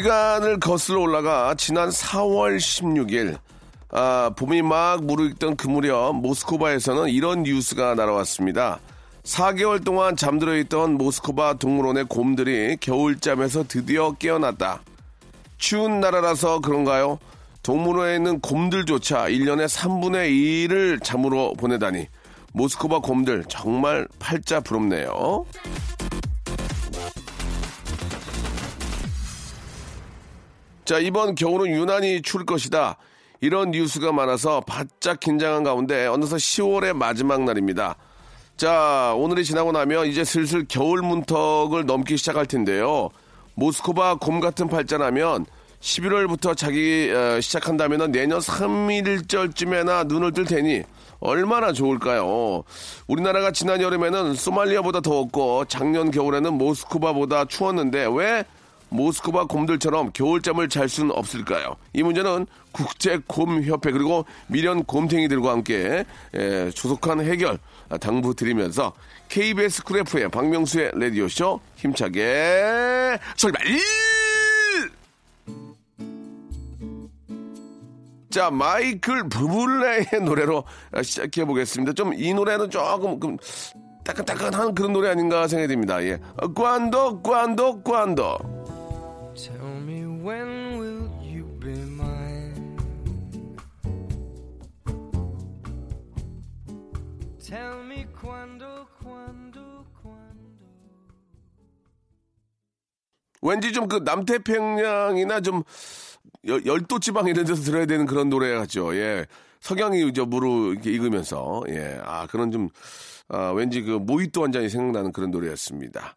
시간을 거슬러 올라가 지난 4월 16일 아, 봄이 막 무르익던 그 무렵 모스코바에서는 이런 뉴스가 날아왔습니다. 4개월 동안 잠들어 있던 모스코바 동물원의 곰들이 겨울잠에서 드디어 깨어났다. 추운 나라라서 그런가요? 동물원에 있는 곰들조차 1년에 3분의 2를 잠으로 보내다니 모스코바 곰들 정말 팔자 부럽네요. 자, 이번 겨울은 유난히 추울 것이다. 이런 뉴스가 많아서 바짝 긴장한 가운데 어느덧 10월의 마지막 날입니다. 자, 오늘이 지나고 나면 이제 슬슬 겨울 문턱을 넘기 시작할 텐데요. 모스코바 곰 같은 팔자라면 11월부터 자기 어, 시작한다면 내년 3일절쯤에나 눈을 뜰 테니 얼마나 좋을까요? 우리나라가 지난 여름에는 소말리아보다 더웠고 작년 겨울에는 모스크바보다 추웠는데 왜 모스크바 곰들처럼 겨울잠을 잘 수는 없을까요? 이 문제는 국제곰협회 그리고 미련 곰탱이들과 함께 에, 조속한 해결 당부 드리면서 KBS 쿨 FM 박명수의 라디오쇼 힘차게 출발! 자, 마이클 부블레의 노래로 시작해 보겠습니다. 좀 이 노래는 조금 좀 따끈따끈한 그런 노래 아닌가 생각이 듭니다. 예. 관도, 관도, 관도. Tell me when will you be mine? Tell me quando, quando, quando. 왠지 좀 그 남태평양이나 좀 열- 열도 지방 이런 데서 들어야 되는 그런 노래 같죠. 예. 석양이 저물어 이렇게 익으면서 예. 아, 그런 좀 아, 왠지 그 모히또 한 잔이 생각나는 그런 노래였습니다.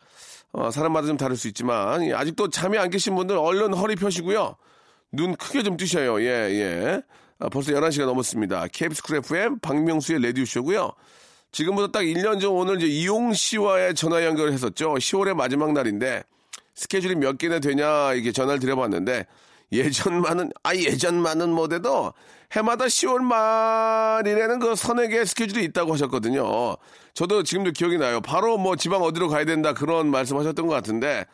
어, 사람마다 좀 다를 수 있지만 예, 아직도 잠이 안 깨신 분들 얼른 허리 펴시고요. 눈 크게 좀 뜨셔요. 예, 예. 아, 벌써 11시가 넘었습니다. KBS 쿨 FM 박명수의 레디오쇼고요. 지금부터 딱 1년 전 오늘 이제 이용 씨와의 전화 연결을 했었죠. 10월의 마지막 날인데 스케줄이 몇 개나 되냐 이게 전화를 드려봤는데 예전만은 아 예전만은 못해도 해마다 10월 말이라는 그개 스케줄이 있다고 하셨거든요. 저도 지금도 기억이 나요. 바로 뭐 지방 어디로 가야 된다 그런 말씀하셨던 것 같은데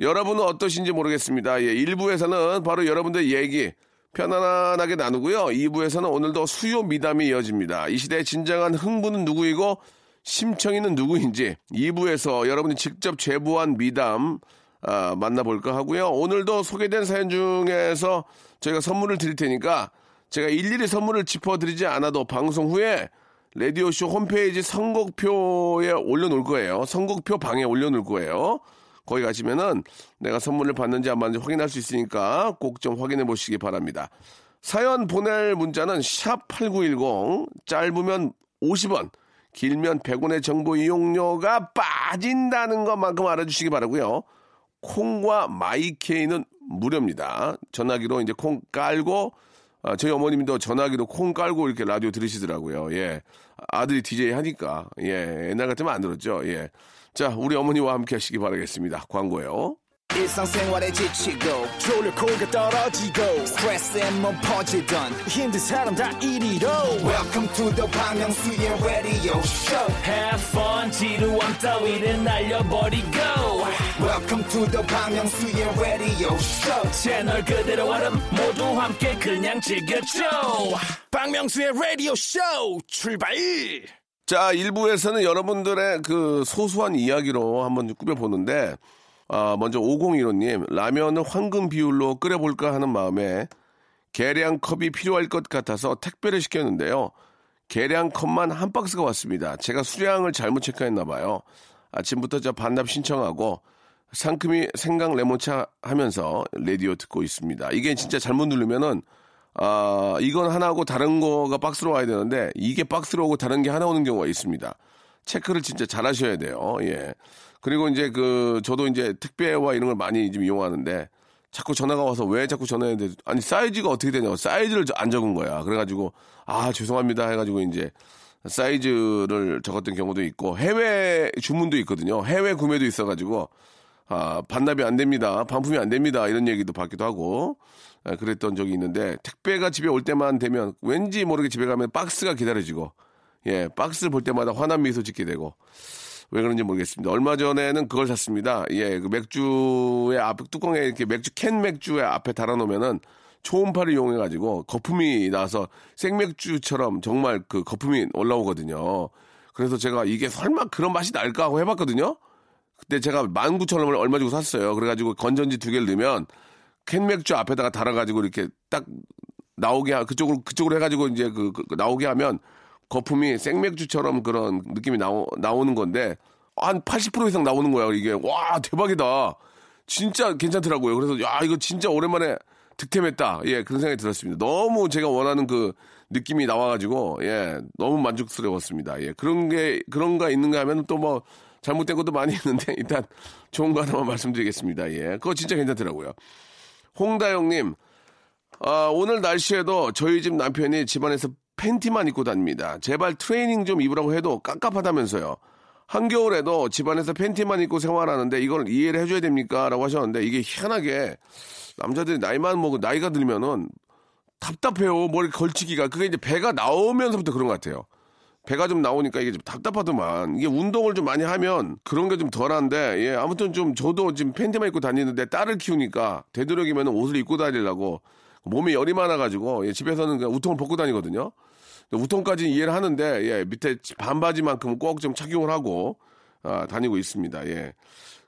여러분은 어떠신지 모르겠습니다. 예, 1부에서는 바로 여러분들 얘기 편안하게 나누고요. 2부에서는 오늘도 수요 미담이 이어집니다. 이 시대의 진정한 흥부는 누구이고 심청이는 누구인지 2부에서 여러분이 직접 제보한 미담 아, 만나볼까 하고요. 오늘도 소개된 사연 중에서 저희가 선물을 드릴 테니까 제가 일일이 선물을 짚어드리지 않아도 방송 후에 라디오쇼 홈페이지 선곡표에 올려놓을 거예요. 선곡표 방에 올려놓을 거예요. 거기 가시면은 내가 선물을 받는지 안 받는지 확인할 수 있으니까 꼭 좀 확인해 보시기 바랍니다. 사연 보낼 문자는 샵8910 짧으면 50원 길면 100원의 정보 이용료가 빠진다는 것만큼 알아주시기 바라고요. 콩과 마이케이는 무료입니다. 전화기로 이제 콩 깔고 아, 저희 어머님도 전화기로 콩 깔고 이렇게 라디오 들으시더라고요. 예. 아들이 DJ 하니까. 예. 옛날 같으면 안 들었죠. 예. 자, 우리 어머니와 함께 하시기 바라겠습니다. 광고요. 일상생활에 지치고, 졸려 코가 떨어지고, 스트레스에 몸 퍼지던, 힘든 사람 다 이리로. welcome to the Bang Myung-soo's radio show. Have fun 지루함 따위를 날려버리고. Welcome to the Bang Myung-soo's radio show. 채널 그대로 얼음 모두 함께 그냥 즐겨줘. 박명수의 라디오 쇼 출발! 자, 1부에서는 여러분들의 그 소소한 이야기로 한번 꾸며보는데, 아, 먼저 5015님, 라면을 황금 비율로 끓여볼까 하는 마음에 계량 컵이 필요할 것 같아서 택배를 시켰는데요. 계량 컵만 한 박스가 왔습니다. 제가 수량을 잘못 체크했나 봐요. 아침부터 저 반납 신청하고 상큼이 생강 레몬차 하면서 라디오 듣고 있습니다. 이게 진짜 잘못 누르면은 아 이건 하나고 다른 거가 박스로 와야 되는데 이게 박스로 오고 다른 게 하나 오는 경우가 있습니다. 체크를 진짜 잘 하셔야 돼요. 예. 그리고 이제 그 저도 이제 택배와 이런 걸 많이 좀 이용하는데 자꾸 전화가 와서 왜 자꾸 전화했는데 아니 사이즈가 어떻게 되냐고 사이즈를 안 적은 거야. 그래가지고 아 죄송합니다 해가지고 이제 사이즈를 적었던 경우도 있고 해외 주문도 있거든요. 해외 구매도 있어가지고 아 반납이 안 됩니다. 반품이 안 됩니다. 이런 얘기도 받기도 하고 아, 그랬던 적이 있는데 택배가 집에 올 때만 되면 왠지 모르게 집에 가면 박스가 기다려지고 예 박스를 볼 때마다 환한 미소 짓게 되고 왜 그런지 모르겠습니다. 얼마 전에는 그걸 샀습니다. 예, 그 맥주의 앞 뚜껑에 이렇게 맥주 캔 맥주의 앞에 달아놓으면은 초음파를 이용해가지고 거품이 나서 생맥주처럼 정말 그 거품이 올라오거든요. 그래서 제가 이게 설마 그런 맛이 날까 하고 해봤거든요. 그때 제가 19,000원을 얼마 주고 샀어요. 그래가지고 건전지 두 개를 넣으면 캔 맥주 앞에다가 달아가지고 이렇게 딱 나오게 하, 그쪽으로 그쪽으로 해가지고 이제 그, 그- 그 나오게 하면 거품이 생맥주처럼 그런 느낌이 나오, 나오는 건데 한 80% 이상 나오는 거야. 이게 와 대박이다. 진짜 괜찮더라고요. 그래서 야 이거 진짜 오랜만에 득템했다. 예 그런 생각이 들었습니다. 너무 제가 원하는 그 느낌이 나와가지고 예 너무 만족스러웠습니다. 예 그런 게 그런가 있는가 하면 또 뭐 잘못된 것도 많이 있는데 일단 좋은 거 하나만 말씀드리겠습니다. 예 그거 진짜 괜찮더라고요. 홍다영님 아, 오늘 날씨에도 저희 집 남편이 집안에서 팬티만 입고 다닙니다. 제발 트레이닝 좀 입으라고 해도 깝깝하다면서요. 한겨울에도 집안에서 팬티만 입고 생활하는데 이걸 이해를 해줘야 됩니까? 라고 하셨는데 이게 희한하게 남자들이 나이만 먹고 나이가 들면은 답답해요. 머리 걸치기가. 그게 이제 배가 나오면서부터 그런 것 같아요. 배가 좀 나오니까 이게 좀 답답하더만. 이게 운동을 좀 많이 하면 그런 게 좀 덜한데, 예, 아무튼 좀 저도 지금 팬티만 입고 다니는데 딸을 키우니까 되도록이면 옷을 입고 다니려고 몸에 열이 많아가지고, 예, 집에서는 그냥 우통을 벗고 다니거든요. 우통까지는 이해를 하는데, 예, 밑에 반바지만큼 꼭좀 착용을 하고, 아, 다니고 있습니다. 예.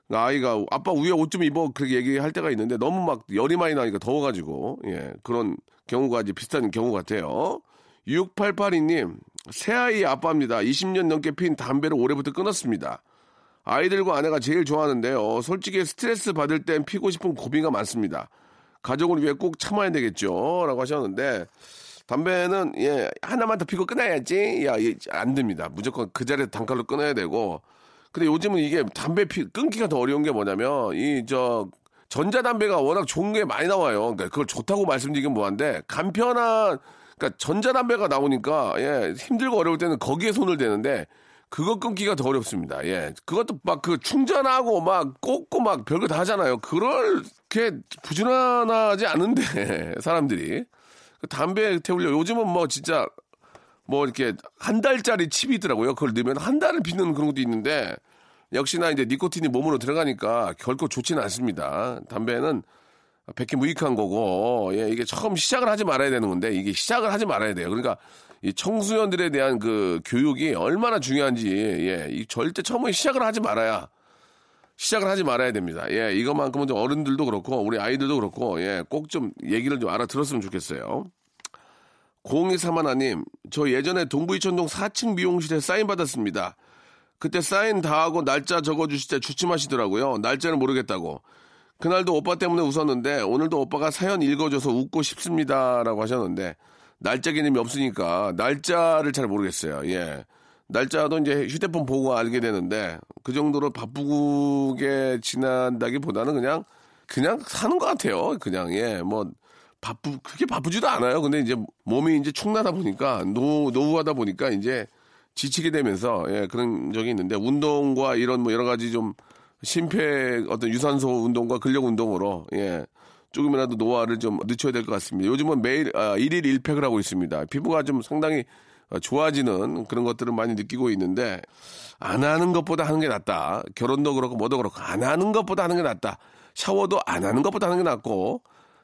아이가 아빠 위에 옷 좀 입어 그렇게 얘기할 때가 있는데 너무 막 열이 많이 나니까 더워가지고 예 그런 경우가 이제 비슷한 경우 같아요. 6882님 새아이 아빠입니다. 20년 넘게 핀 담배를 올해부터 끊었습니다. 아이들과 아내가 제일 좋아하는데요. 솔직히 스트레스 받을 땐 피고 싶은 고비가 많습니다. 가족을 위해 꼭 참아야 되겠죠. 라고 하셨는데 담배는 예 하나만 더 피고 끊어야지 야안 됩니다. 무조건 그 자리에 단칼로 끊어야 되고 근데 요즘은 이게 담배 피, 끊기가 더 어려운 게 뭐냐면 이 저 전자담배가 워낙 좋은 게 많이 나와요. 그러니까 그걸 좋다고 말씀드리긴 뭐한데 간편한 그러니까 전자담배가 나오니까 예 힘들고 어려울 때는 거기에 손을 대는데 그거 끊기가 더 어렵습니다. 예 그것도 막 그 충전하고 막 꽂고 막 별거 다 하잖아요. 그렇게 부지런하지 않은데 사람들이 그 담배 태우려 요즘은 뭐 진짜 뭐 이렇게 한 달짜리 칩이 있더라고요. 그걸 넣으면 한 달을 피는 그런 것도 있는데 역시나 이제 니코틴이 몸으로 들어가니까 결코 좋지는 않습니다. 담배는 백해 무익한 거고 예 이게 처음 시작을 하지 말아야 되는 건데 이게 시작을 하지 말아야 돼요. 그러니까 이 청소년들에 대한 그 교육이 얼마나 중요한지 예, 이 절대 처음에 시작을 하지 말아야 시작을 하지 말아야 됩니다. 예, 이것만큼은 좀 어른들도 그렇고 우리 아이들도 그렇고 예, 꼭 좀 얘기를 좀 알아들었으면 좋겠어요. 0231님, 저 예전에 동부이천동 4층 미용실에 사인 받았습니다. 그때 사인 다 하고 날짜 적어주실 때 주춤하시더라고요. 날짜를 모르겠다고. 그날도 오빠 때문에 웃었는데 오늘도 오빠가 사연 읽어줘서 웃고 싶습니다. 라고 하셨는데 날짜 개념이 없으니까 날짜를 잘 모르겠어요. 예. 날짜도 이제 휴대폰 보고 알게 되는데 그 정도로 바쁘게 지난다기보다는 그냥 그냥 사는 것 같아요. 그냥 예. 뭐 바쁘 그렇게 바쁘지도 않아요. 근데 이제 몸이 이제 축나다 보니까 노 노후하다 보니까 이제 지치게 되면서 예, 그런 적이 있는데 운동과 이런 뭐 여러 가지 좀 심폐 어떤 유산소 운동과 근력 운동으로 예. 조금이라도 노화를 좀 늦춰야 될 것 같습니다. 요즘은 매일 아, 1일 1팩을 하고 있습니다. 피부가 좀 상당히 어, 좋아지는 그런 것들을 많이 느끼고 있는데 안 하는 것보다 하는 게 낫다. 결혼도 그렇고 뭐도 그렇고 안 하는 것보다 하는 게 낫다. 샤워도 안 하는 것보다 하는 게 낫고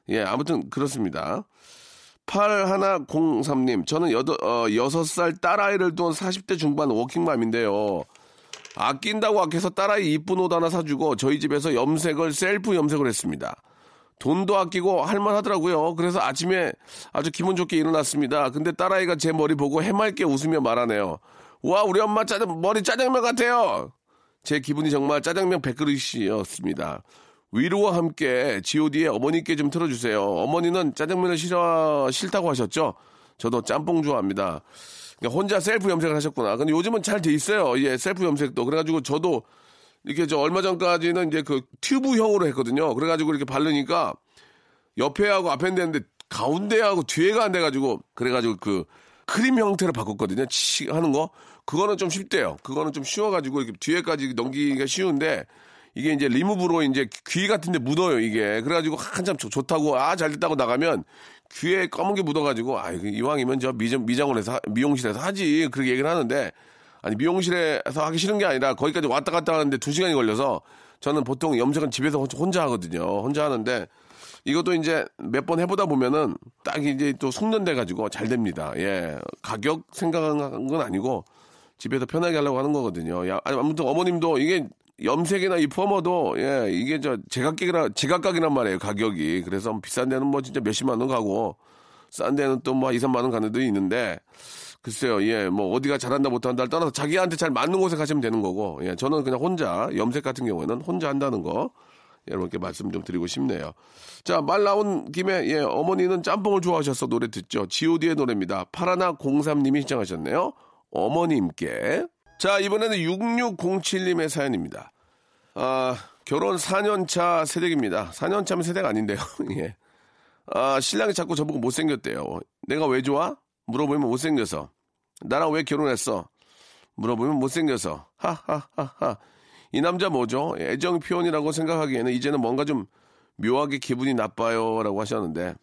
예, 아무튼 그렇습니다. 8103님, 저는 여덟, 어, 6살 딸아이를 둔 40대 중반 워킹맘인데요. 아낀다고 아껴서 딸아이 이쁜 옷 하나 사주고 저희 집에서 염색을 셀프 염색을 했습니다. 돈도 아끼고 할만하더라고요. 그래서 아침에 아주 기분 좋게 일어났습니다. 근데 딸아이가 제 머리 보고 해맑게 웃으며 말하네요. 와, 우리 엄마 짜장, 머리 짜장면 같아요. 제 기분이 정말 짜장면 100그릇이었습니다. 위로와 함께 god의 어머니께 좀 틀어주세요. 어머니는 짜장면을 싫어, 싫다고 하셨죠? 저도 짬뽕 좋아합니다. 그러니까 혼자 셀프 염색을 하셨구나. 근데 요즘은 잘 돼 있어요. 예, 셀프 염색도. 그래가지고 저도 이렇게 저 얼마 전까지는 이제 그 튜브형으로 했거든요. 그래가지고 이렇게 바르니까 옆에 하고 앞에 되는데 가운데 하고 뒤에가 안 돼가지고 그래가지고 그 크림 형태로 바꿨거든요. 치 하는 거 그거는 좀 쉽대요. 그거는 좀 쉬워가지고 이렇게 뒤에까지 넘기기가 쉬운데 이게 이제 리무브로 이제 귀 같은데 묻어요 이게 그래가지고 한참 좋- 좋다고 아 잘 됐다고 나가면 귀에 검은 게 묻어가지고 아 이왕이면 저 미장 미장원에서 하- 미용실에서 하지 그렇게 얘기를 하는데 아니 미용실에서 하기 싫은 게 아니라 거기까지 왔다 갔다 하는데 두 시간이 걸려서 저는 보통 염색은 집에서 혼- 혼자 하거든요 혼자 하는데 이것도 이제 몇 번 해보다 보면은 딱 이제 또 숙련돼 가지고 잘 됩니다. 예. 가격 생각한 건 아니고 집에서 편하게 하려고 하는 거거든요. 야, 아무튼 어머님도 이게 염색이나 이 펌어도 예, 이게 저 제각각이라 제각각이란 말이에요. 가격이. 그래서 비싼 데는 뭐 진짜 몇십만 원 가고 싼 데는 또 뭐 2, 3만 원 가는 데도 있는데 글쎄요. 예. 뭐 어디가 잘한다 못한다를 떠나서 자기한테 잘 맞는 곳에 가시면 되는 거고. 예. 저는 그냥 혼자 염색 같은 경우에는 혼자 한다는 거 여러분께 말씀 좀 드리고 싶네요. 자, 말 나온 김에, 예, 어머니는 짬뽕을 좋아하셔서 노래 듣죠. GOD의 노래입니다. 파라나 03님이 신청하셨네요. 어머님께. 자, 이번에는 6607님의 사연입니다. 아, 결혼 4년차 세댁입니다. 4년차면 세대가 아닌데요. 예. 아, 신랑이 자꾸 저보고 못생겼대요. 내가 왜 좋아? 물어보면 못생겨서. 나랑 왜 결혼했어? 물어보면 못생겨서. 하하하하. 이 남자 뭐죠? 애정 표현이라고 생각하기에는 이제는 뭔가 좀 묘하게 기분이 나빠요. 라고 하셨는데,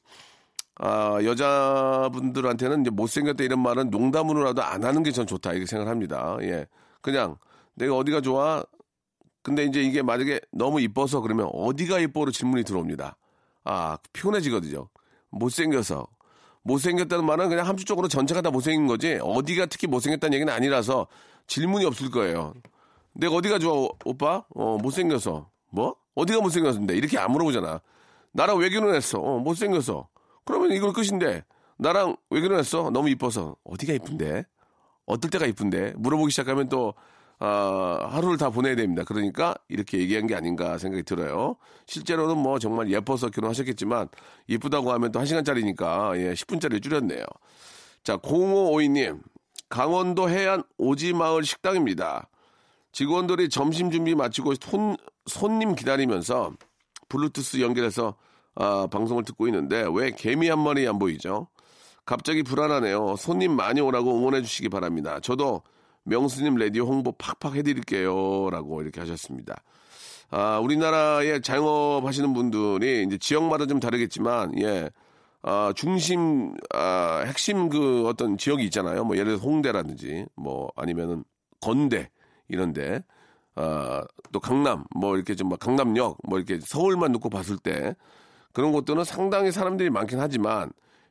아, 여자분들한테는 이제 못생겼다 이런 말은 농담으로라도 안 하는 게 전 좋다. 이렇게 생각합니다. 예. 그냥 내가 어디가 좋아? 근데 이제 이게 만약에 너무 이뻐서 그러면 어디가 이뻐로 질문이 들어옵니다. 아, 피곤해지거든요. 못생겨서. 못생겼다는 말은 그냥 함축적으로 전체가 다 못생긴 거지 어디가 특히 못생겼다는 얘기는 아니라서 질문이 없을 거예요. 내가 어디가 좋아, 오- 오빠? 어, 못생겨서. 뭐? 어디가 못생겼는데? 이렇게 안 물어보잖아. 나랑 왜 결혼했어? 어, 못생겨서. 그러면 이걸 끝인데. 나랑 왜 결혼했어? 너무 이뻐서. 어디가 이쁜데? 어떨 때가 이쁜데? 물어보기 시작하면 또, 아, 하루를 다 보내야 됩니다. 그러니까 이렇게 얘기한 게 아닌가 생각이 들어요. 실제로는 뭐 정말 예뻐서 결혼하셨겠지만, 이쁘다고 하면 또 1시간짜리니까, 예, 10분짜리 줄였네요. 자, 0552님. 강원도 해안 오지마을 식당입니다. 직원들이 점심 준비 마치고 손, 손님 기다리면서 블루투스 연결해서 아, 방송을 듣고 있는데 왜 개미 한 마리 안 보이죠? 갑자기 불안하네요. 손님 많이 오라고 응원해 주시기 바랍니다. 저도 명수님 라디오 홍보 팍팍 해드릴게요. 라고 이렇게 하셨습니다. 아, 우리나라에 자영업 하시는 분들이 이제 지역마다 좀 다르겠지만, 예, 아, 중심, 아, 핵심 그 어떤 지역이 있잖아요. 뭐 예를 들어 홍대라든지, 뭐 아니면은 건대, 이런데, 아, 또 강남, 뭐 이렇게 좀막 강남역, 뭐 이렇게 서울만 놓고 봤을 때 그런 곳들은 상당히 사람들이 많긴 하지만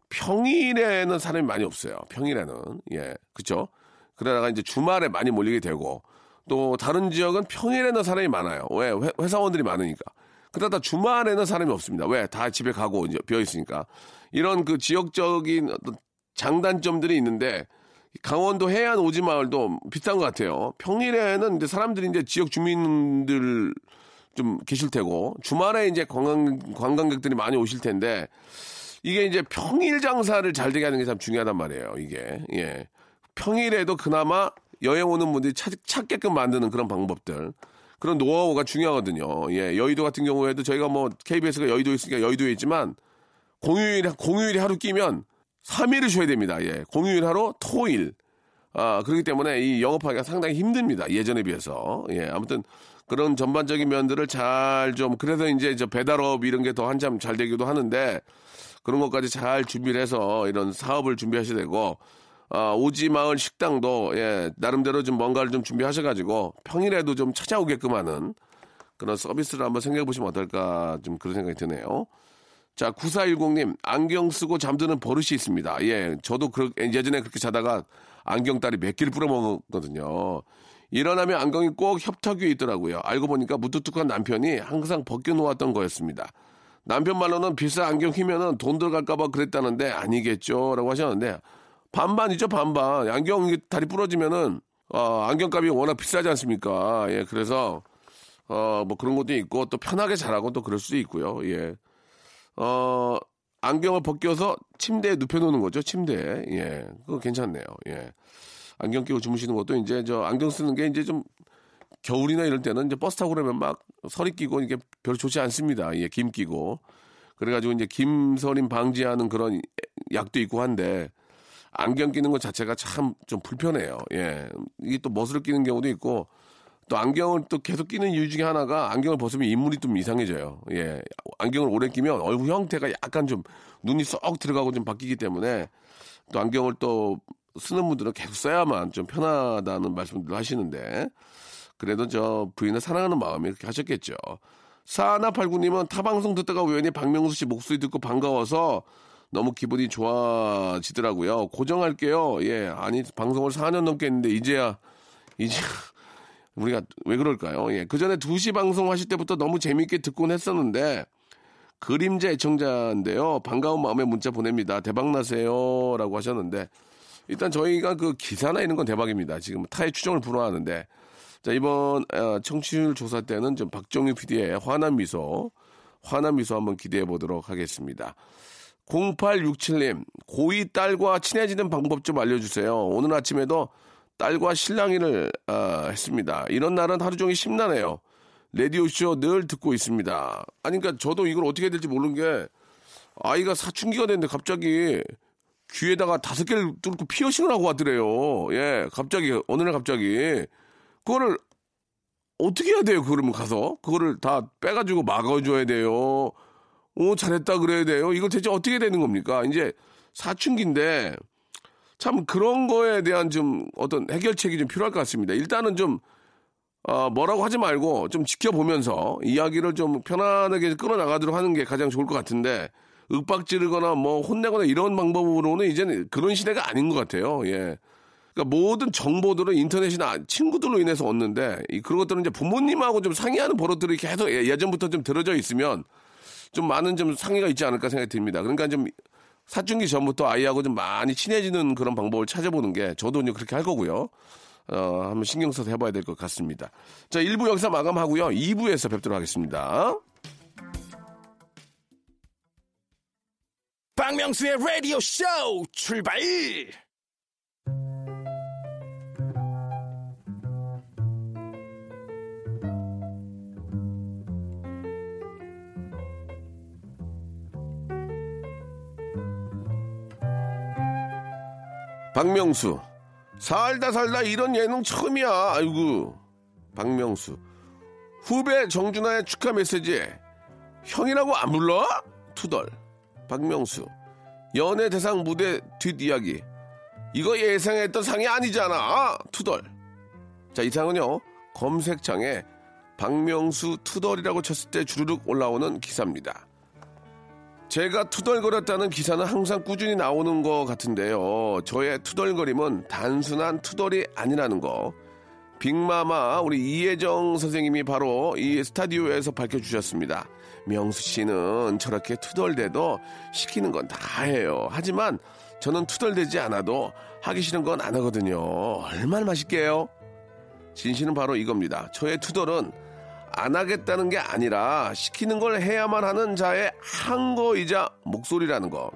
평일에는 사람이 많이 없어요. 평일에는. 예. 그쵸? 그 러다가 이제 주말에 많이 몰리게 되고 또 다른 지역은 평일에는 사람이 많아요. 왜? 회- 회사원들이 많으니까. 그러다 주말에는 사람이 없습니다. 왜? 다 집에 가고 이제 비어 있으니까. 이런 그 지역적인 어떤 장단점들이 있는데 강원도 해안 오지 마을도 비슷한 것 같아요. 평일에는 이제 사람들이 이제 지역 주민들 좀 계실 테고 주말에 이제 관광 관광객들이 많이 오실 텐데 이게 이제 평일 장사를 잘 되게 하는 게 참 중요하단 말이에요. 이게 예 평일에도 그나마 여행 오는 분들이 찾, 찾게끔 만드는 그런 방법들 그런 노하우가 중요하거든요. 예 여의도 같은 경우에도 저희가 뭐 KBS가 여의도에 있으니까 여의도에 있지만 공휴일 공휴일이 하루 끼면 3일을 쉬어야 됩니다. 예. 공휴일 하루 토일. 아, 그렇기 때문에 이 영업하기가 상당히 힘듭니다. 예전에 비해서. 예. 아무튼 그런 전반적인 면들을 잘 좀 그래서 이제 저 배달업 이런 게 더 한참 잘 되기도 하는데 그런 것까지 잘 준비를 해서 이런 사업을 준비하셔야 되고 아, 오지 마을 식당도 예, 나름대로 좀 뭔가를 좀 준비하셔 가지고 평일에도 좀 찾아오게끔 하는 그런 서비스를 한번 생각해 보시면 어떨까 좀 그런 생각이 드네요. 자, 9410님, 안경 쓰고 잠드는 버릇이 있습니다. 예, 저도 그, 예전에 그렇게 자다가 안경다리 몇 개를 뿌려먹었거든요. 일어나면 안경이 꼭 협탁 위에 있더라고요. 알고 보니까 무뚝뚝한 남편이 항상 벗겨놓았던 거였습니다. 남편 말로는 비싼 안경 끼면은 돈 들어갈까봐 그랬다는데 아니겠죠? 라고 하셨는데 반반이죠, 반반. 안경 다리 부러지면은, 어, 안경값이 워낙 비싸지 않습니까? 예, 그래서, 어, 뭐 그런 것도 있고 또 편하게 자라고 또 그럴 수도 있고요. 예. 어, 안경을 벗겨서 침대에 눕혀 놓는 거죠, 침대에. 예, 그거 괜찮네요. 예. 안경 끼고 주무시는 것도 이제 저 안경 쓰는 게 이제 좀 겨울이나 이럴 때는 이제 버스 타고 그러면 막 서리 끼고 이게 별로 좋지 않습니다. 예, 김 끼고. 그래가지고 이제 김서림 방지하는 그런 약도 있고 한데 안경 끼는 것 자체가 참 좀 불편해요. 예. 이게 또 멋을 끼는 경우도 있고 또 안경을 또 계속 끼는 이유 중에 하나가 안경을 벗으면 인물이 좀 이상해져요. 예. 안경을 오래 끼면 얼굴 형태가 약간 좀 눈이 쏙 들어가고 좀 바뀌기 때문에 또 안경을 또 쓰는 분들은 계속 써야만 좀 편하다는 말씀들 하시는데 그래도 저 부인을 사랑하는 마음이 이렇게 하셨겠죠. 사나팔구님은 타방송 듣다가 우연히 박명수 씨 목소리 듣고 반가워서 너무 기분이 좋아지더라고요. 고정할게요. 예, 아니 방송을 4년 넘게 했는데 이제야 이제 우리가 왜 그럴까요? 예, 그 전에 2시 방송 하실 때부터 너무 재밌게 듣곤 했었는데 그림자 애청자인데요. 반가운 마음에 문자 보냅니다. 대박 나세요 라고 하셨는데 일단 저희가 그 기사나 이런 건 대박입니다. 지금 타의 추정을 불허하는데 자 이번 어, 청취율 조사 때는 좀 박정희 PD의 화난 미소, 화난 미소 한번 기대해 보도록 하겠습니다. 0867님, 고2 딸과 친해지는 방법 좀 알려주세요. 오늘 아침에도 딸과 실랑이를 아, 했습니다. 이런 날은 하루 종일 심란해요. 라디오쇼 늘 듣고 있습니다. 아니, 그러니까 저도 이걸 어떻게 해야 될지 모르는 게 아이가 사춘기가 됐는데 갑자기 귀에다가 다섯 개를 뚫고 피어싱을 하고 왔더래요. 예, 갑자기, 어느 날 갑자기. 그거를 어떻게 해야 돼요, 그러면 가서? 그거를 다 빼가지고 막아줘야 돼요. 오, 잘했다 그래야 돼요. 이거 대체 어떻게 되는 겁니까? 이제 사춘기인데 참 그런 거에 대한 좀 어떤 해결책이 좀 필요할 것 같습니다. 일단은 좀, 어, 뭐라고 하지 말고 좀 지켜보면서 이야기를 좀 편안하게 끌어나가도록 하는 게 가장 좋을 것 같은데 윽박 지르거나 뭐 혼내거나 이런 방법으로는 이제는 그런 시대가 아닌 것 같아요. 예. 그러니까 모든 정보들은 인터넷이나 친구들로 인해서 얻는데 이 그런 것들은 이제 부모님하고 좀 상의하는 버릇들이 계속 예- 예전부터 좀 들어져 있으면 좀 많은 좀 상의가 있지 않을까 생각이 듭니다. 그러니까 좀 사춘기 전부터 아이하고 좀 많이 친해지는 그런 방법을 찾아보는 게 저도 이제 그렇게 할 거고요. 어, 한번 신경 써서 해봐야 될 것 같습니다. 자, 1부 여기서 마감하고요. 2부에서 뵙도록 하겠습니다. 박명수의 라디오 쇼 출발! 박명수. 살다 살다 이런 예능 처음이야. 아이고. 박명수. 후배 정준하의 축하 메시지에 형이라고 안 불러? 투덜. 박명수. 연예 대상 무대 뒷이야기. 이거 예상했던 상이 아니잖아. 투덜. 자, 이 상은요. 검색창에 박명수 투덜이라고 쳤을 때 주르륵 올라오는 기사입니다. 제가 투덜거렸다는 기사는 항상 꾸준히 나오는 것 같은데요. 저의 투덜거림은 단순한 투덜이 아니라는 거. 빅마마 우리 이혜정 선생님이 바로 이 스타디오에서 밝혀주셨습니다. 명수 씨는 저렇게 투덜대도 시키는 건 다 해요. 하지만 저는 투덜대지 않아도 하기 싫은 건 안 하거든요. 얼마나 맛있게요? 진실은 바로 이겁니다. 저의 투덜은 안 하겠다는 게 아니라 시키는 걸 해야만 하는 자의 항거이자 목소리라는 거.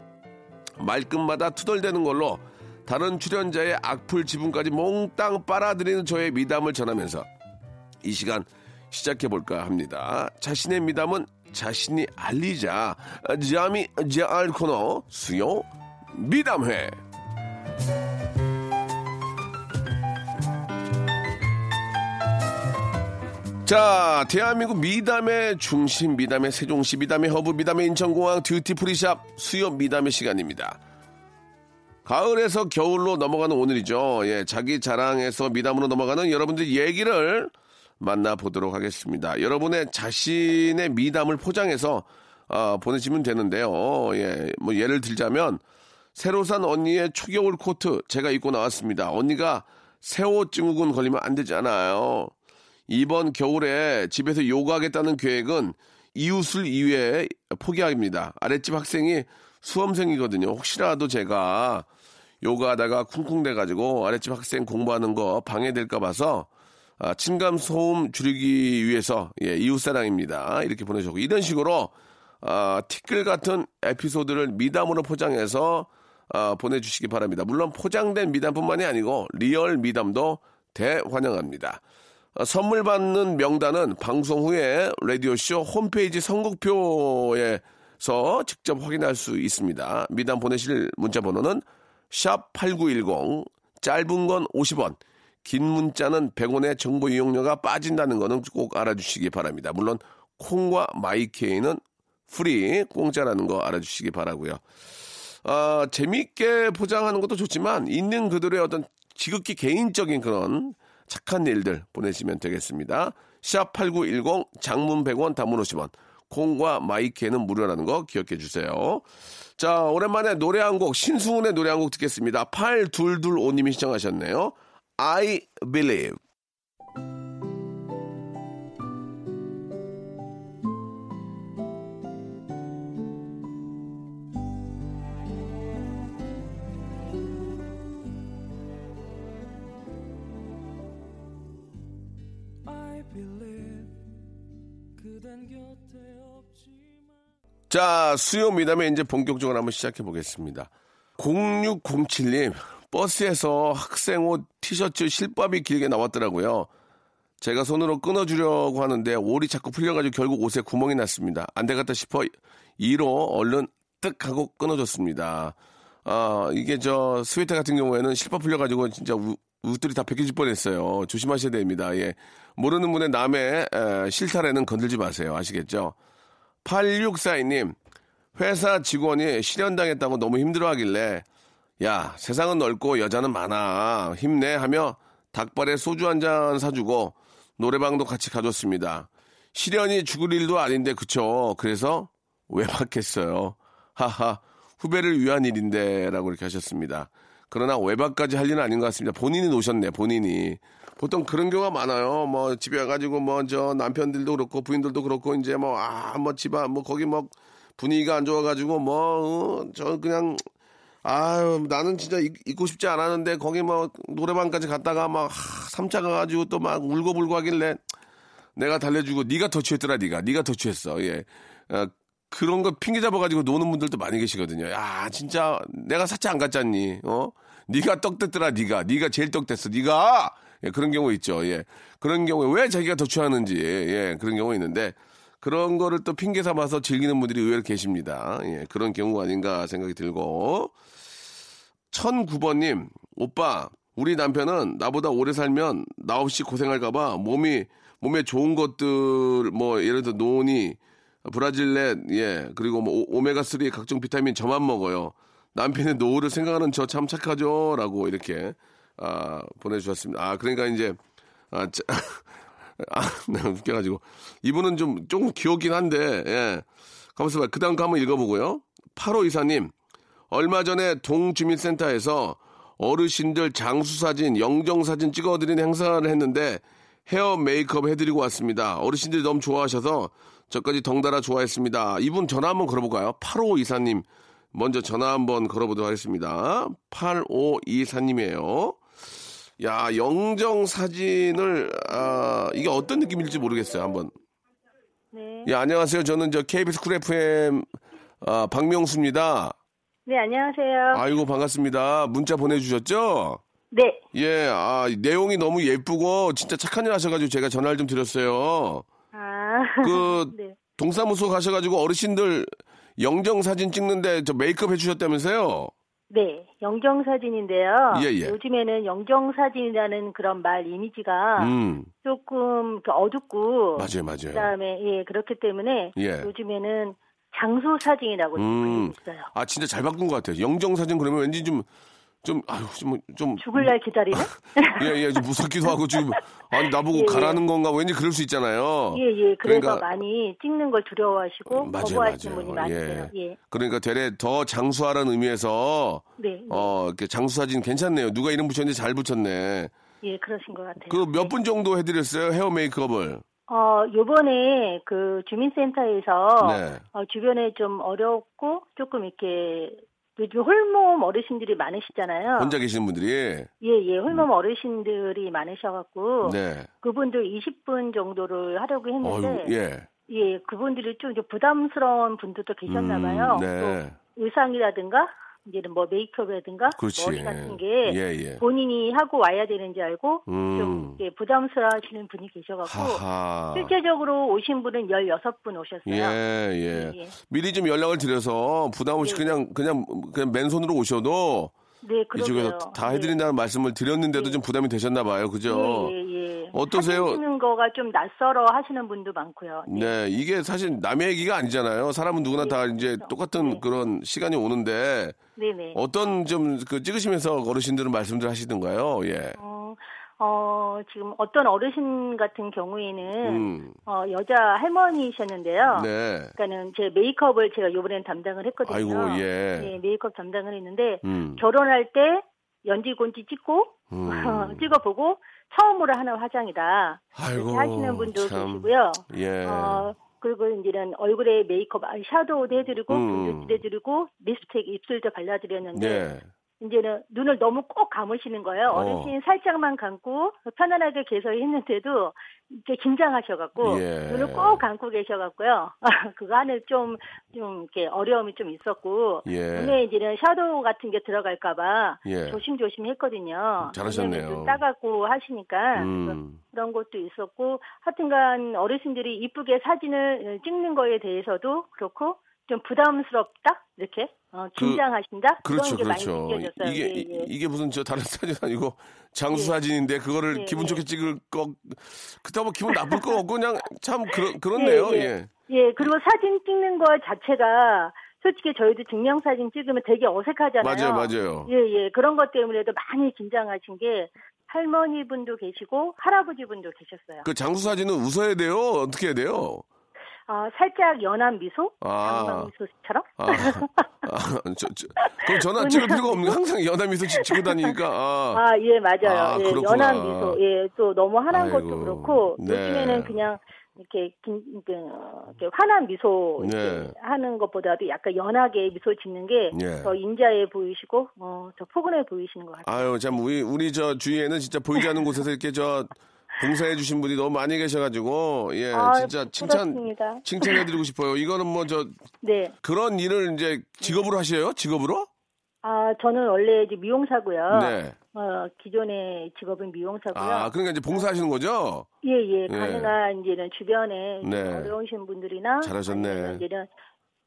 말끝마다 투덜대는 걸로 다른 출연자의 악플 지분까지 몽땅 빨아들이는 저의 미담을 전하면서 이 시간 시작해볼까 합니다. 자신의 미담은 자신이 알리자. 자미 자알 코너 수요 미담회. 자, 대한민국 미담의 중심, 미담의 세종시, 미담의 허브, 미담의 인천공항 duty free shop 수요 미담의 시간입니다. 가을에서 겨울로 넘어가는 오늘이죠. 예, 자기 자랑에서 미담으로 넘어가는 여러분들 얘기를 만나보도록 하겠습니다. 여러분의 자신의 미담을 포장해서 아, 보내시면 되는데요. 예, 뭐 예를 들자면 새로 산 언니의 초겨울 코트 제가 입고 나왔습니다. 언니가 새옷 증후군 걸리면 안 되잖아요. 이번 겨울에 집에서 요가하겠다는 계획은 이웃을 이외에 포기합니다. 아랫집 학생이 수험생이거든요. 혹시라도 제가 요가하다가 쿵쿵대가지고 아랫집 학생 공부하는 거 방해될까 봐서 아, 층간 소음 줄이기 위해서 예, 이웃사랑입니다. 이렇게 보내주고 이런 식으로 아, 티끌 같은 에피소드를 미담으로 포장해서 아, 보내주시기 바랍니다. 물론 포장된 미담뿐만이 아니고 real 미담도 대환영합니다. 어, 선물 받는 명단은 방송 후에 라디오쇼 홈페이지 선곡표에서 직접 확인할 수 있습니다. 미담 보내실 문자 번호는 샵8910 짧은 건 50원 긴 문자는 100원의 정보 이용료가 빠진다는 거는 꼭 알아주시기 바랍니다. 물론 콩과 마이케이는 free 공짜라는 거 알아주시기 바라고요. 아, 재미있게 포장하는 것도 좋지만 있는 그대로의 어떤 지극히 개인적인 그런 착한 일들 보내시면 되겠습니다. 샵 8910 장문 100원 단문 50원 콩과 마이케는 무료라는 거 기억해 주세요. 자, 오랜만에 노래 한 곡, 신승훈의 노래 한 곡 듣겠습니다. 8225님이 시청하셨네요. I believe. 자, 수요 미담에 이제 본격적으로 한번 시작해 보겠습니다. 0607님, 버스에서 학생 옷 티셔츠 실밥이 길게 나왔더라고요. 제가 손으로 끊어주려고 하는데 올이 자꾸 풀려가지고 결국 옷에 구멍이 났습니다. 안 되겠다 싶어 2로 얼른 뜩 하고 끊어줬습니다. 아, 이게 저 스웨터 같은 경우에는 실밥 풀려가지고 진짜 우- 옷들이 다 벗겨질 뻔했어요. 조심하셔야 됩니다. 예. 모르는 분의 남의 에, 실타래는 건들지 마세요. 아시겠죠? 8642님, 회사 직원이 실현당했다고 너무 힘들어 하길래, 야, 세상은 넓고 여자는 많아. 힘내 하며 닭발에 소주 한 잔 사주고 노래방도 같이 가줬습니다. 실현이 죽을 일도 아닌데, 그쵸? 그래서 외박했어요. 하하, 후배를 위한 일인데, 라고 이렇게 하셨습니다. 그러나 외박까지 할 일은 아닌 것 같습니다. 본인이 노셨네, 본인이. 보통 그런 경우가 많아요. 뭐 집에 와가지고 뭐 저 남편들도 그렇고 부인들도 그렇고 이제 뭐 아 뭐 집안 뭐 거기 뭐 분위기가 안 좋아가지고 뭐 저 그냥 아유 나는 진짜 있, 고 싶지 않았는데 거기 뭐 노래방까지 갔다가 막 하, 삼차 가가지고 또 막 울고불고 하길래 내가 달래주고 네가 더 취했더라 네가 네가 더 취했어 예 어, 그런 거 핑계 잡아가지고 노는 분들도 많이 계시거든요. 야 진짜 내가 사치 안 갔잖니? 어? 네가 떡됐더라 네가. 네가 제일 떡됐어 네가. 예, 그런 경우 있죠. 예. 그런 경우에 왜 자기가 더 취하는지. 예 그런 경우 있는데 그런 거를 또 핑계 삼아서 즐기는 분들이 의외로 계십니다. 예 그런 경우가 아닌가 생각이 들고. 1009번님, 오빠, 우리 남편은 나보다 오래 살면 나 없이 고생할까봐 몸이, 몸에 좋은 것들, 뭐, 예를 들어 노니, 브라질렛, 예, 그리고 뭐, 오- 오메가3 각종 비타민 저만 먹어요. 남편의 노후를 생각하는 저 참 착하죠? 라고 이렇게, 아, 보내주셨습니다. 아, 그러니까 이제, 아, 자, 아, 나 웃겨가지고. 이분은 좀, 조금 귀엽긴 한데, 예. 가만있어 봐. 그 다음 거 한번 읽어보고요. 8호 이사님, 얼마 전에 동주민센터에서 어르신들 장수사진, 영정사진 찍어드리는 행사를 했는데 헤어 메이크업 해드리고 왔습니다. 어르신들이 너무 좋아하셔서 저까지 덩달아 좋아했습니다. 이분 전화 한번 걸어볼까요? 85 이사님. 먼저 전화 한번 걸어보도록 하겠습니다. 85 이사님이에요. 야, 영정 사진을, 아, 이게 어떤 느낌일지 모르겠어요. 한번. 네. 예, 안녕하세요. 저는 저 KBS 쿨 FM, 아, 박명수입니다. 네, 안녕하세요. 아이고 반갑습니다. 문자 보내주셨죠? 네. 예, 아 내용이 너무 예쁘고 진짜 착한 일 하셔가지고 제가 전화를 좀 드렸어요. 아. 그 네. 동사무소 가셔가지고 어르신들 영정 사진 찍는데 저 메이크업 해주셨다면서요? 네. 영정 사진인데요. 예, 예. 요즘에는 영정 사진이라는 그런 말 이미지가 음, 조금 어둡고. 맞아요, 맞아요. 그다음에, 예, 그렇기 때문에. 예. 요즘에는 장소 사진이라고 음, 있어요. 아 진짜 잘 바꾼 것 같아요. 영정 사진 그러면 왠지 좀 좀 아유 좀좀 죽을 날 기다리는? 예, 예, 좀 무섭기도 하고 지금 아니 나보고 예, 예. 가라는 건가 왠지 그럴 수 있잖아요. 예, 예. 그래서 그러니까- 많이 찍는 걸 두려워하시고 맞아요, 거부하시는 맞아요. 분이 많으세요. 예. 그러니까 되레 더 장수하라는 의미에서 네. 어 이렇게 장수 사진 괜찮네요. 누가 이름 붙였는지 잘 붙였네. 예, 그러신 것 같아요. 그 몇 분 정도 해드렸어요 헤어 메이크업을. 어, 요번에 그 주민센터에서 네. 어, 주변에 좀 어렵고 조금 이렇게 요즘 홀몸 어르신들이 많으시잖아요. 혼자 계시는 분들이. 예, 예, 홀몸 어르신들이 많으셔갖고 네. 그분들 20분 정도를 하려고 했는데 어유 예. 예, 그분들이 좀 부담스러운 분들도 계셨나봐요. 음, 네. 또 의상이라든가 이제는 뭐 메이크업이라든가 그렇지. 머리 같은 게 예, 예. 본인이 하고 와야 되는지 알고 음. 좀 부담스러워하시는 분이 계셔갖고 하하. 실제적으로 오신 분은 16분 오셨어요. 예, 예. 예, 예. 미리 좀 연락을 드려서 부담 없이 네. 그냥 그냥 그냥 맨손으로 오셔도 네, 그러게요. 이쪽에서 다 네. 해드린다는 말씀을 드렸는데도 네. 좀 부담이 되셨나 봐요. 그죠? 예, 예, 예. 어떠세요? 사진 찍는 거가 좀 낯설어 하시는 분도 많고요. 네. 네, 이게 사실 남의 얘기가 아니잖아요. 사람은 누구나 다 이제 똑같은 네. 그런 시간이 오는데 네, 네. 어떤 좀 그 찍으시면서 어르신들은 말씀들 하시던가요? 예. 어, 어, 지금 어떤 어르신 같은 경우에는 음. 어, 여자 할머니셨는데요. 네. 그러니까는 제 메이크업을 제가 이번엔 담당을 했거든요. 아이고, 예. 네, 메이크업 담당을 했는데 음. 결혼할 때 연지곤지 찍고 음. 찍어보고 처음으로 하는 화장이다. 아이고, 하시는 분도 참. 계시고요. 예. 어, 그리고 이제는 얼굴에 메이크업, 아, 샤도우도 해드리고, 음. 블러도 해드리고, 립스틱, 입술도 발라드렸는데, 네. 이제는 눈을 너무 꼭 감으시는 거예요. 어. 어르신 살짝만 감고 편안하게 개서했는데도 이렇게 긴장하셔갖고 예. 눈을 꼭 감고 계셔갖고요. 그거 안에 좀, 좀 이렇게 어려움이 좀 있었고 예. 눈에 이제는 샤도우 같은 게 들어갈까봐 예. 조심조심 했거든요. 잘하셨네요. 왜냐면 좀 따갑고 하시니까 음. 그런 것도 있었고 하여튼간 어르신들이 이쁘게 사진을 찍는 거에 대해서도 그렇고 좀 부담스럽다 이렇게 어, 그- 긴장하신다 그 렇죠, 그런 게 그렇죠. 느껴졌어요. 이게 예, 이- 예. 이게 무슨 저 다른 사진 아니고 장수 예. 사진인데 그거를 예, 기분 예. 좋게 찍을 거 그렇다고 기분 나쁠 거 없고 그냥 참 그렇 그렇네요. 예, 예. 예. 예, 그리고 사진 찍는 거 자체가 솔직히 저희도 증명사진 찍으면 되게 어색하잖아요. 맞아요, 맞아요. 예, 예. 그런 것 때문에도 많이 긴장하신 게 할머니 분도 계시고 할아버지 분도 계셨어요. 그 장수 사진은 웃어야 돼요. 어떻게 해야 돼요? 아, 살짝 연한 미소? 아. 미소처럼? 아, 아 저, 저, 그럼 전화 찍을 필요가 없는 게 항상 연하미소 찍- 찍고 다니니까 아, 아, 예, 맞아요. 아, 예. 연한 미소. 예, 또 너무 환한 아이고, 것도 그렇고, 네. 요즘에는 그냥 이렇게, 긴, 그, 이렇게 환한 미소 이렇게 네. 하는 것보다도 약간 연하게 미소 짓는 게 예. 더 인자해 보이시고, 어, 더 포근해 보이시는 것 같아요. 아유 참 우리 우리 저 주위에는 진짜 보이지 않는 곳에서 이렇게 저 봉사해 주신 분이 너무 많이 계셔가지고 예 아, 진짜 칭찬 부럽습니다. 칭찬해드리고 싶어요. 이거는 뭐 저 네. 그런 일을 이제 직업으로 하셔요? 직업으로? 아, 저는 원래 이제 미용사고요. 네. 어, 기존의 직업은 미용사고요. 아 그러니까 이제 봉사하시는 거죠? 예, 예, 예. 가능한 이제는 주변에 네. 어려우신 분들이나 잘하셨네. 이제는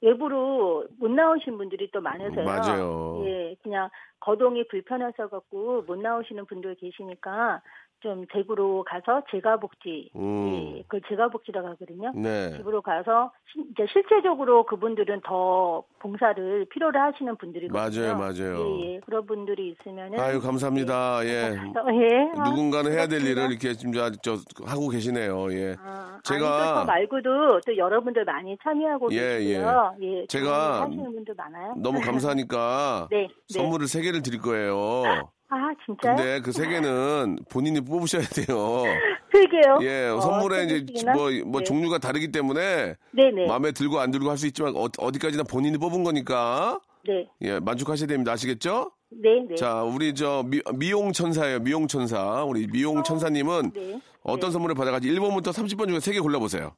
외부로 못 나오신 분들이 또 많으세요. 맞아요. 예, 그냥 거동이 불편해서 갖고 못 나오시는 분들 계시니까 좀 대구로 가서 재가복지, 음. 예, 그걸 재가복지라고 하거든요. 네. 집으로 가서 시- 이제 실제적으로 그분들은 더 봉사를 필요로 하시는 분들이거든요. 맞아요, 맞아요. 예, 예. 그런 분들이 있으면은 아유 감사합니다. 예. 어, 예. 아, 누군가는 해야 될. 일을 이렇게 지금 저, 저 하고 계시네요. 예. 아, 제가- 아니, 저 말고도 또 여러분들 많이 참여하고 예, 계시고요. 예. 제가 하시는 분들 많아요. 너무 감사하니까 네, 네. 선물을 세 개를 드릴 거예요. 아, 진짜요? 근데 그세 개는 본인이 뽑으셔야 돼요. 세 개요? 예, 어, 선물에 세 이제? 뭐, 뭐 네. 종류가 다르기 때문에 네네. 마음에 들고 안 들고 할 수 있지만 어, 어디까지나 본인이 뽑은 거니까 네. 예, 만족하셔야 됩니다. 아시겠죠? 네, 네. 자, 우리 저 미, 미용 천사예요. 미용 천사. 우리 미용 천사님은 네. 어떤 네. 선물을 받아가지고 1번부터 30번 중에 세 개 골라보세요.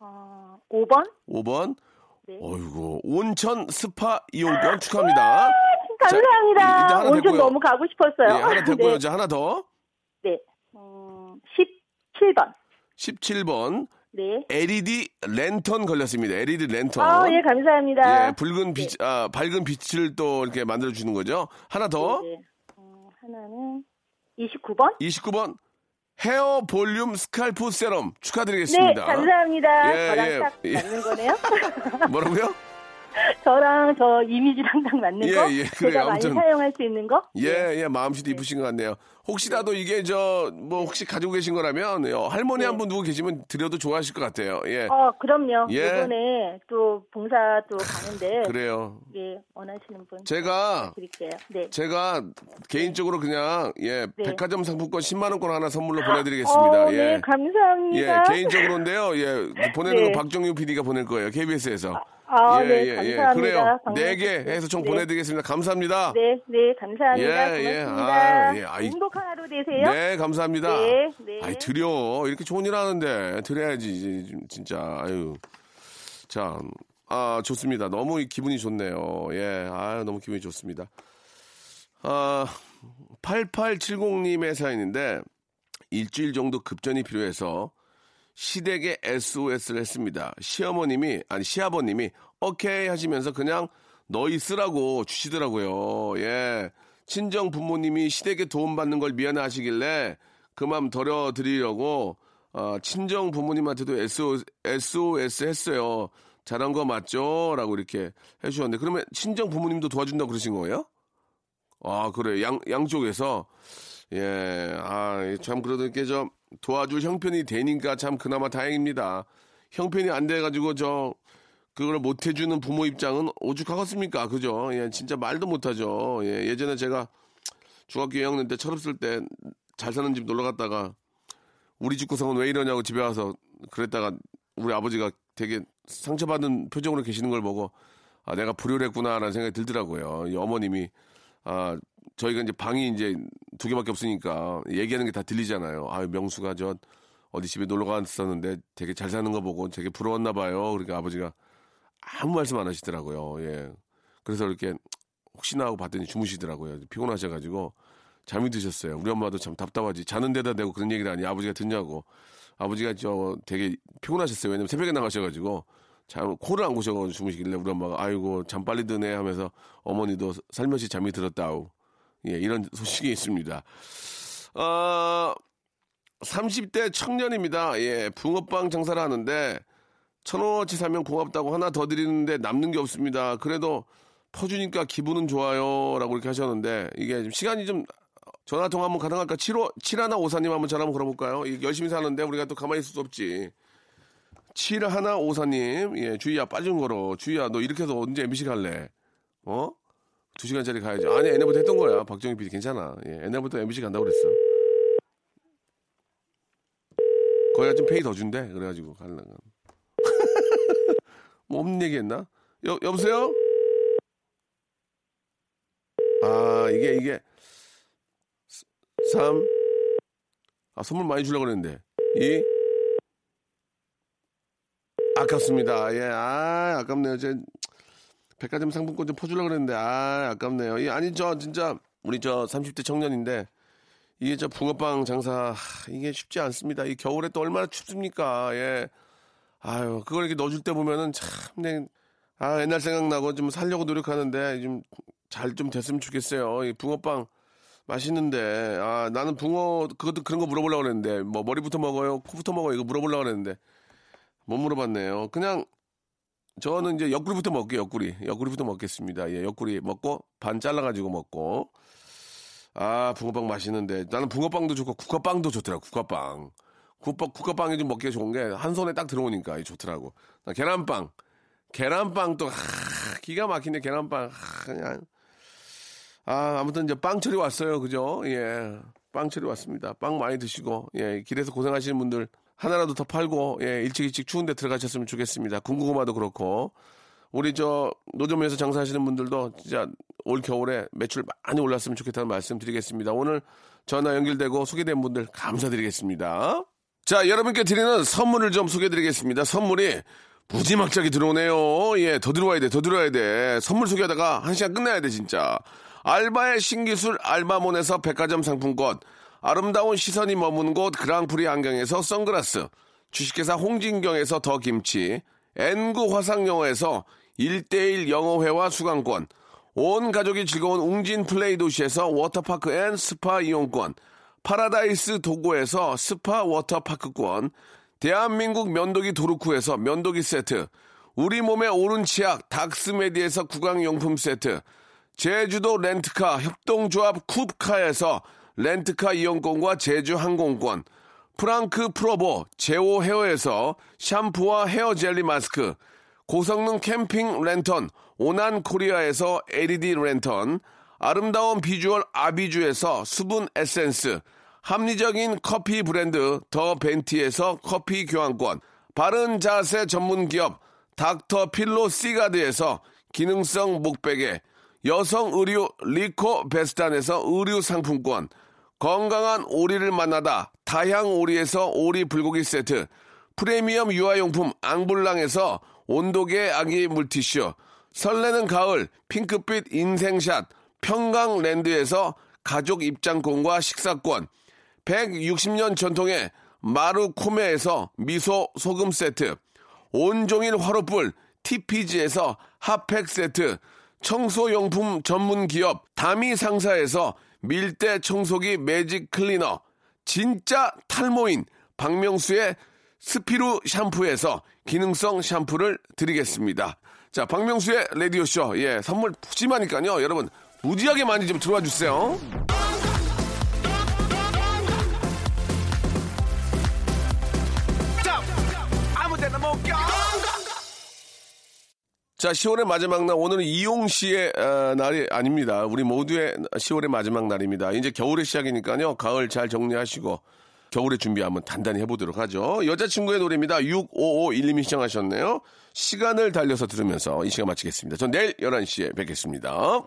어, 5번? 5번. 네. 어이구, 온천 스파 이용권 축하합니다. 감사합니다. 자, 하나 온천 됐고요. 너무 가고 싶었어요. 예, 하나 됐고요. 네. 자, 하나 더. 네. 음, 17번. 17번. 네. LED 랜턴 걸렸습니다. LED 랜턴. 아, 예, 감사합니다. 예, 붉은 빛, 아, 밝은 빛을 또 이렇게 만들어주는 거죠. 하나 더. 네, 네. 어, 하나는 29번? 29번. 헤어 볼륨 scalp serum 네, 축하드리겠습니다. 감사합니다. 예, 저랑 예, 딱 예. 맞는 거네요. 뭐라고요? 저랑 저 이미지랑 딱 맞는 예, 거. 예, 그래요. 제가 많이 아무튼. 사용할 수 있는 거. 예, 예, 마음씨도 이쁘신 것 같네요. 혹시라도 이게 저, 뭐, 혹시 가지고 계신 거라면, 어, 할머니 네. 한분 누구 계시면 드려도 좋아하실 것 같아요. 예. 어, 그럼요. 예. 이번에 또 봉사 또 가는데 그래요. 예, 원하시는 분 제가, 드릴게요. 네. 제가 개인적으로 그냥, 예, 네. 백화점 상품권 10만 원권 하나 선물로 보내드리겠습니다. 어, 예. 네, 예, 감사합니다. 개인적으로인데요. 예, 보내는 네. 거 박정유 PD가 보낼 거예요. KBS에서. 아, 예, 네, 예, 예. 감사합니다. 그래요. 박명수 네개 씨. 해서 총 네. 보내드리겠습니다. 감사합니다. 네, 네, 감사합니다. 예, 예. 고맙습니다. 아, 예. 아이. 행복 한 하루 되세요. 네, 감사합니다. 네, 네. 아이, 드려. 이렇게 좋은 일 하는데, 드려야지, 진짜, 아유. 자, 아, 좋습니다. 너무 기분이 좋네요. 예, 아, 너무 기분이 좋습니다. 아, 8870님의 사연인데, 일주일 정도 급전이 필요해서 시댁에 SOS를 했습니다. 시어머님이, 아니, 시아버님이, 오케이 하시면서 그냥 너희 쓰라고 주시더라고요. 예. 친정 부모님이 시댁에 도움받는 걸 미안해 하시길래 그만 덜어드리려고, 어, 친정 부모님한테도 SOS, SOS 했어요. 잘한 거 맞죠? 라고 이렇게 해주셨는데, 그러면 친정 부모님도 도와준다고 그러신 거예요? 아, 그래. 양, 양쪽에서. 예, 아, 참, 그래도 이렇게 저 도와줄 형편이 되니까 참 그나마 다행입니다. 형편이 안 돼가지고 저, 그걸 못 해주는 부모 입장은 오죽하겠습니까? 그죠? 예, 진짜 말도 못하죠. 예, 예전에 제가 중학교 2학년 때 철없을 때 잘 사는 집 놀러 갔다가 우리 집 구성은 왜 이러냐고 집에 와서 그랬다가 우리 아버지가 되게 상처받은 표정으로 계시는 걸 보고 아, 내가 불효했구나라는 생각이 들더라고요. 이 어머님이 아, 저희가 이제 방이 이제 두 개밖에 없으니까 얘기하는 게 다 들리잖아요. 아, 명수가 저 어디 집에 놀러 갔었는데 되게 잘 사는 거 보고 되게 부러웠나 봐요. 그러니까 아버지가 아무 말씀 안 하시더라고요. 예. 그래서 이렇게 혹시나 하고 봤더니 주무시더라고요. 피곤하셔가지고 잠이 드셨어요. 우리 엄마도 참 답답하지. 자는 데다 대고 그런 얘기를 하니 아버지가 듣냐고. 아버지가 저 되게 피곤하셨어요. 왜냐면 새벽에 나가셔가지고 잠 코를 안 고셔가지고 주무시길래 우리 엄마가 아이고 잠 빨리 드네 하면서 어머니도 살며시 잠이 들었다우. 예, 이런 소식이 있습니다. 어, 30대 청년입니다. 예, 붕어빵 장사를 하는데 천 원어치 사면 고맙다고 하나 더 드리는데 남는 게 없습니다. 그래도 퍼주니까 기분은 좋아요. 라고 이렇게 하셨는데 이게 좀 시간이 좀 전화 통화 한번 가능할까? 75, 7154님 한번 전화 한번 걸어볼까요? 열심히 사는데 우리가 또 가만히 있을 수 없지. 7154님, 예, 주희야, 빠진 거로. 주희야, 너 이렇게 해서 언제 MBC 갈래? 어? 두 시간짜리 가야지. 아니, 옛날부터 했던 거야. 박정희 PD 괜찮아. 예, 옛날부터 MBC 간다고 그랬어. 거기가 좀 페이 더 준대. 그래가지고 갈라가. 뭐 없는 얘기 했나? 여, 여보세요? 아, 이게, 이게. 3. 아, 선물 많이 주려고 그랬는데. 2. 아깝습니다. 예, 아, 아깝네요. 제 백화점 상품권 좀 퍼주려고 그랬는데, 아, 아깝네요. 예, 아니, 저, 진짜, 우리 저 30대 청년인데, 이게 저 붕어빵 장사, 하, 이게 쉽지 않습니다. 이 겨울에 또 얼마나 춥습니까? 예. 아유, 그걸 이렇게 넣어줄 때 보면은 참, 네, 아, 옛날 생각나고 좀 살려고 노력하는데, 좀 잘 좀 됐으면 좋겠어요. 이 붕어빵 맛있는데, 아, 나는 붕어, 그것도 그런 거 물어보려고 그랬는데, 뭐 머리부터 먹어요? 코부터 먹어요? 이거 물어보려고 그랬는데, 못 물어봤네요. 그냥, 저는 이제 옆구리부터 먹게요, 옆구리. 옆구리부터 먹겠습니다. 예, 옆구리 먹고, 반 잘라가지고 먹고. 아, 붕어빵 맛있는데. 나는 붕어빵도 좋고, 국화빵도 좋더라고, 국화빵. 국밥, 국화빵이 좀 먹기가 좋은 게, 한 손에 딱 들어오니까 좋더라고. 나 계란빵. 계란빵 또, 하, 기가 막히네, 계란빵. 하, 그냥. 아, 아무튼 이제 빵철이 왔어요. 그죠? 예. 빵철이 왔습니다. 빵 많이 드시고, 예. 길에서 고생하시는 분들 하나라도 더 팔고, 예. 일찍 일찍 추운데 들어가셨으면 좋겠습니다. 군고구마도 그렇고. 우리 저 노점에서 장사하시는 분들도 진짜 올 겨울에 매출 많이 올랐으면 좋겠다는 말씀 드리겠습니다. 오늘 전화 연결되고 소개된 분들 감사드리겠습니다. 자, 여러분께 드리는 선물을 좀 소개해 드리겠습니다. 선물이 무지막지하게 들어오네요. 예, 더 들어와야 돼, 더 들어와야 돼. 선물 소개하다가 한 시간 끝나야 돼, 진짜. 알바의 신기술 알바몬에서 백화점 상품권, 아름다운 시선이 머무는 곳 그랑프리 안경에서 선글라스, 주식회사 홍진경에서 더 김치, N구 화상영어에서 1대1 영어회화 수강권, 온 가족이 즐거운 웅진 플레이 도시에서 워터파크 and 스파 이용권, 파라다이스 도고에서 스파 워터파크권, 대한민국 면도기 도루코에서 면도기 세트, 우리 몸의 오른 치약 닥스메디에서 구강용품 세트, 제주도 렌트카 협동조합 쿱카에서 렌트카 이용권과 제주 항공권, 프랑크 프로보 제오 헤어에서 샴푸와 헤어 젤리 마스크, 고성능 캠핑 랜턴 오난 코리아에서 LED 랜턴, 아름다운 비주얼 아비주에서 수분 에센스, 합리적인 커피 브랜드 더 벤티에서 커피 교환권, 바른 자세 전문 기업 닥터 필로 시가드에서 기능성 목베개, 여성 의류 리코 베스탄에서 의류 상품권, 건강한 오리를 만나다 다향 오리에서 오리 불고기 세트, 프리미엄 유아용품 앙블랑에서 온도계 아기 물티슈, 설레는 가을 핑크빛 인생샷 평강랜드에서 가족 입장권과 식사권, 160년 전통의 마루코메에서 미소 소금 세트, 온종일 화로불 TPG에서 핫팩 세트, 청소용품 전문 기업 다미 상사에서 밀대 청소기 매직 클리너, 진짜 탈모인 박명수의 스피루 샴푸에서 기능성 샴푸를 드리겠습니다. 자, 박명수의 라디오쇼. 예, 선물 푸짐하니까요. 여러분, 무지하게 많이 좀 들어와 주세요. 자, 10월의 마지막 날, 오늘은 이용 씨의 어, 날이 아닙니다. 우리 모두의 10월의 마지막 날입니다. 이제 겨울의 시작이니까요. 가을 잘 정리하시고, 겨울의 준비 한번 단단히 해보도록 하죠. 여자친구의 노래입니다. 6551님이 시청하셨네요. 시간을 달려서 들으면서 이 시간 마치겠습니다. 전 내일 11시에 뵙겠습니다.